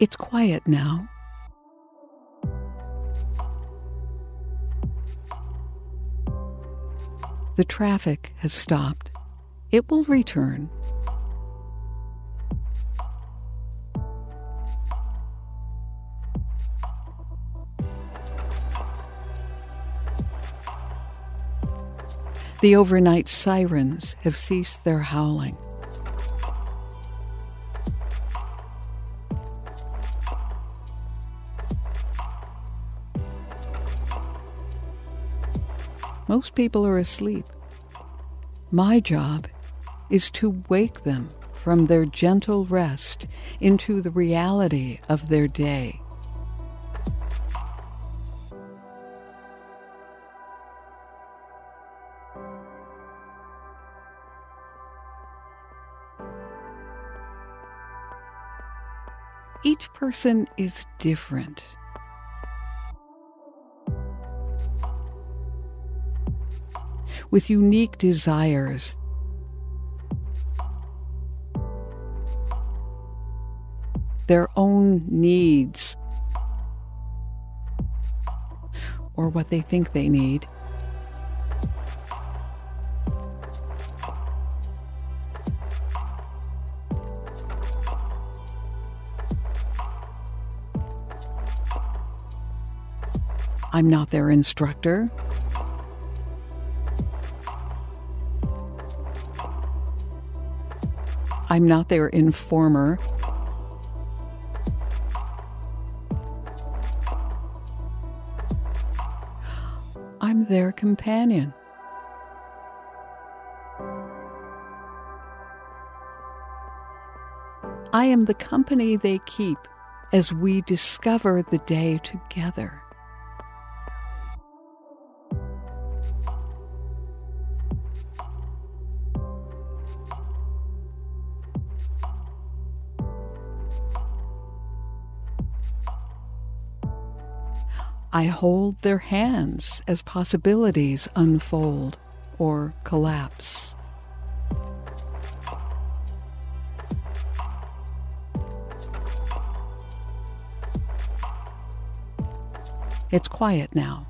It's quiet now. The traffic has stopped. It will return. The overnight sirens have ceased their howling. Most people are asleep. My job is to wake them from their gentle rest into the reality of their day. Each person is different. with unique desires. Their own needs, or what they think they need. I'm not their instructor. I'm not their informer. I'm their companion. I am the company they keep as we discover the day together. I hold their hands as possibilities unfold or collapse. It's quiet now.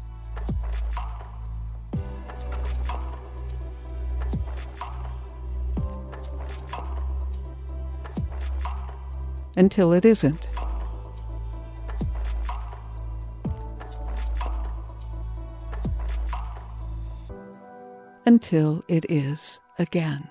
Until it isn't. Until it is again.